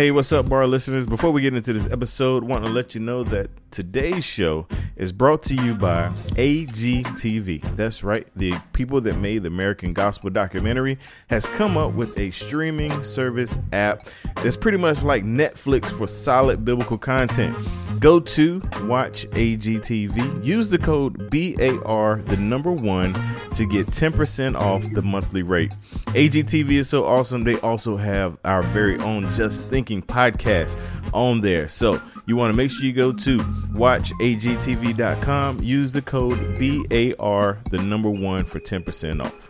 Hey, what's up, bar listeners? Before we get into this episode, want to let you know that today's show is brought to you by AGTV. That's right, the people that made the American Gospel documentary has come up with a streaming service app that's pretty much like Netflix for solid biblical content. Go to watch AGTV. Use the code BAR, the number one, to get 10% off the monthly rate. AGTV is so awesome. They also have our very own Just Thinking podcast on there. So you want to make sure you go to watchagtv.com. Use the code BAR, the number one, for 10% off.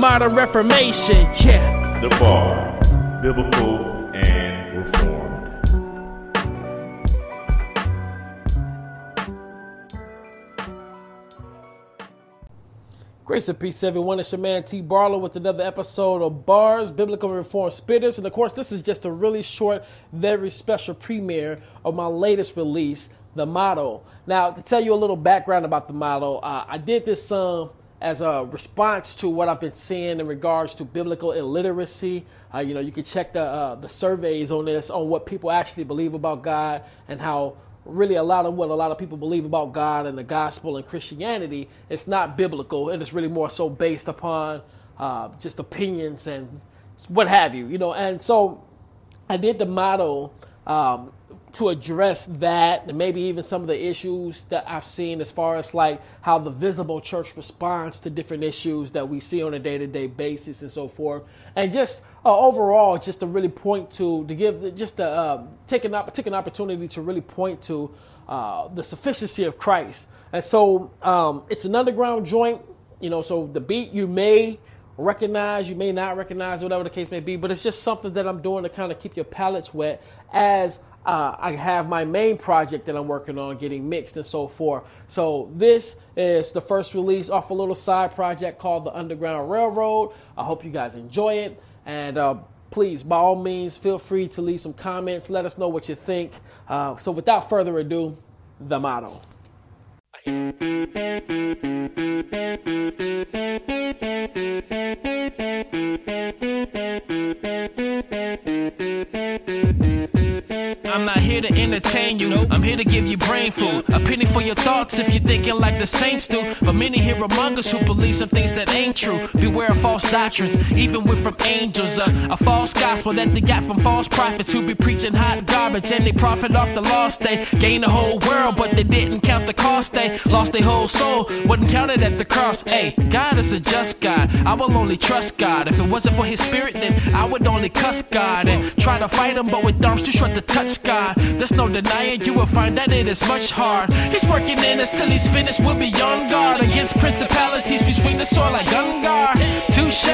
modern reformation. Yeah. The bar, biblical and reformed. Grace and peace, everyone. It's your man T. Barlow with another episode of Bars, Biblical Reform Spitters. And of course, this is just a really short, very special premiere of my latest release, The Motto. Now, to tell you a little background about The Motto, uh, I did this song as a response to what I've been seeing in regards to biblical illiteracy. Uh, you know, you can check the uh, the surveys on this on what people actually believe about God and how really a lot of what a lot of people believe about God and the gospel and Christianity it's not biblical. and It is really more so based upon uh, just opinions and what have you. You know, and so I did the Motto um, to address that and maybe even some of the issues that I've seen as far as like how the visible church responds to different issues that we see on a day to day basis and so forth. And just uh, overall, just to really point to, to give, just to uh, take, an, take an opportunity to really point to uh, the sufficiency of Christ. And so um, it's an underground joint, you know, so the beat you may recognize, you may not recognize, whatever the case may be, but it's just something that I'm doing to kind of keep your palates wet as uh, I have my main project that I'm working on getting mixed and so forth. So this is the first release off a little side project called the Underground Railroad. I hope you guys enjoy it, and uh, please, by all means, feel free to leave some comments. Let us know what you think. Uh, so without further ado, the motto. Entertain you. I'm here to give you brain food. A penny for your thoughts if you're thinking like the saints do. But many here among us who believe some things that ain't true. Beware of false doctrines, even with from angels. Uh, a false gospel that they got from false prophets who be preaching hot garbage and they profit off the lost. They gain the whole world, but they didn't count the cost. They lost their whole soul, wasn't counted at the cross. Hey, God is a just God. I will only trust God. If it wasn't for His Spirit, then I would only cuss God and try to fight Him, but with arms too short to touch God. There's no denying you will find that it is much hard. He's working in us till he's finished. We'll be on guard against principalities. We swing the sword like gun guard. Touche.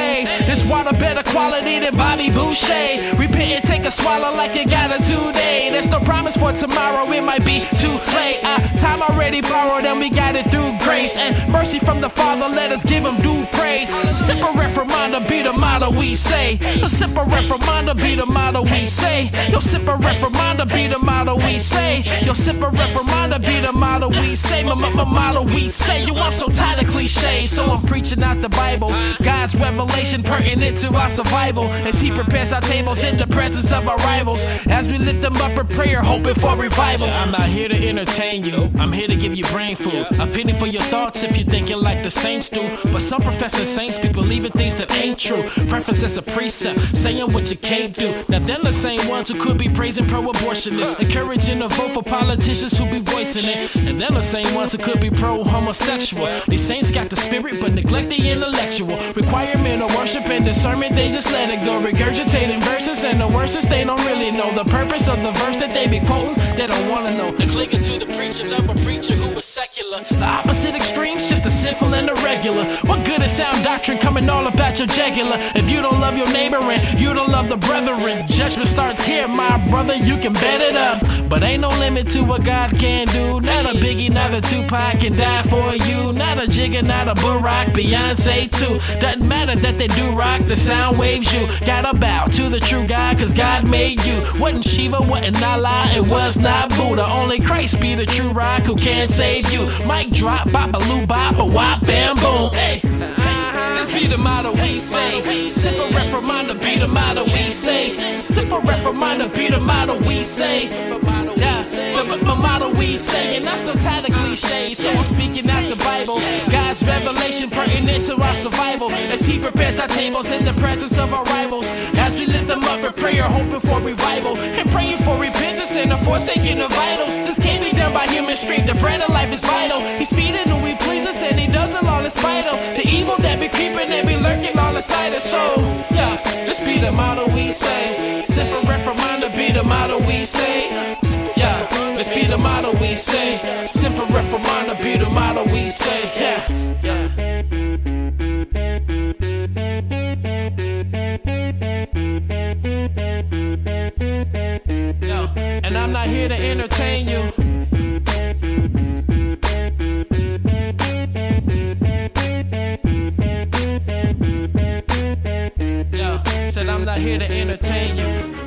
This water better quality than Bobby Boucher. Repent and take a swallow like you got it today. There's no promise for tomorrow. It might be too late. Our time already borrowed and we got it through grace and mercy from the Father. Let us give him due praise. Semper reformanda be the motto we say. Semper reformanda be the motto we say. Yo, semper reformanda be the motto we say. Yo, semper reformanda be the motto we say. My, my, my motto we say. You I'm so tired of cliches, so I'm preaching out the Bible. God's revelation pertinent to our survival as He prepares our tables in the presence of our rivals. As we lift them up in prayer, hoping for revival. I'm not here to entertain you, I'm here to give you brain food. A penny for your thoughts if you think you're like the saints do. But some professing saints be believing things that ain't true. Preference as a precept, saying what you can't do. Now, them the same ones who could be praising pro abortionists, encouraging a vote for politicians who be voicing it. And them the same ones who could be pro homosexual. These saints got the spirit but neglect the intellectual. Requirement of worship and discernment, they just let it go. Regurgitating verses and the worst they don't really know the purpose of the verse that they be quoting. They don't wanna know. They're clinging to the preaching of a preacher who was secular. The opposite the sinful and the regular. What good is sound doctrine coming all about your jugular? If you don't love your neighbor and you don't love the brethren, judgment starts here, my brother. You can bet it up. But ain't no limit to what God can do. Not a biggie, not a Tupac can die for you. Not a Jigga, not a Barack, Beyonce too. Doesn't matter that they do rock, the sound waves you. Gotta bow to the true God, cause God made you. Wasn't Shiva, wasn't Allah, it was not Buddha. Only Christ be the true rock who can save you. Mic drop, bop a loo bop, a wop, bam, boom. Hey. This be the motto we say. Separate from mine be the motto we say. Separate from mine be the motto we say. Yeah, the, the motto we say. And I'm so tired of cliches, so I'm speaking out the Bible. God's revelation pertinent to our survival. As He prepares our tables in the presence of our rivals. As we lift them up in prayer, hoping for revival. And praying for repentance and the forsaking of idols. This can't be done by human strength. The bread of life is vital. He's feeding who He pleases, and He the evil that be creeping and be lurking all inside us. So, yeah, this be the motto we say. From reminder be the motto we say. Yeah, let's be the motto we say. From reminder be the motto we say. Yeah, yeah. And I'm not here to entertain you. Said I'm not here to entertain you.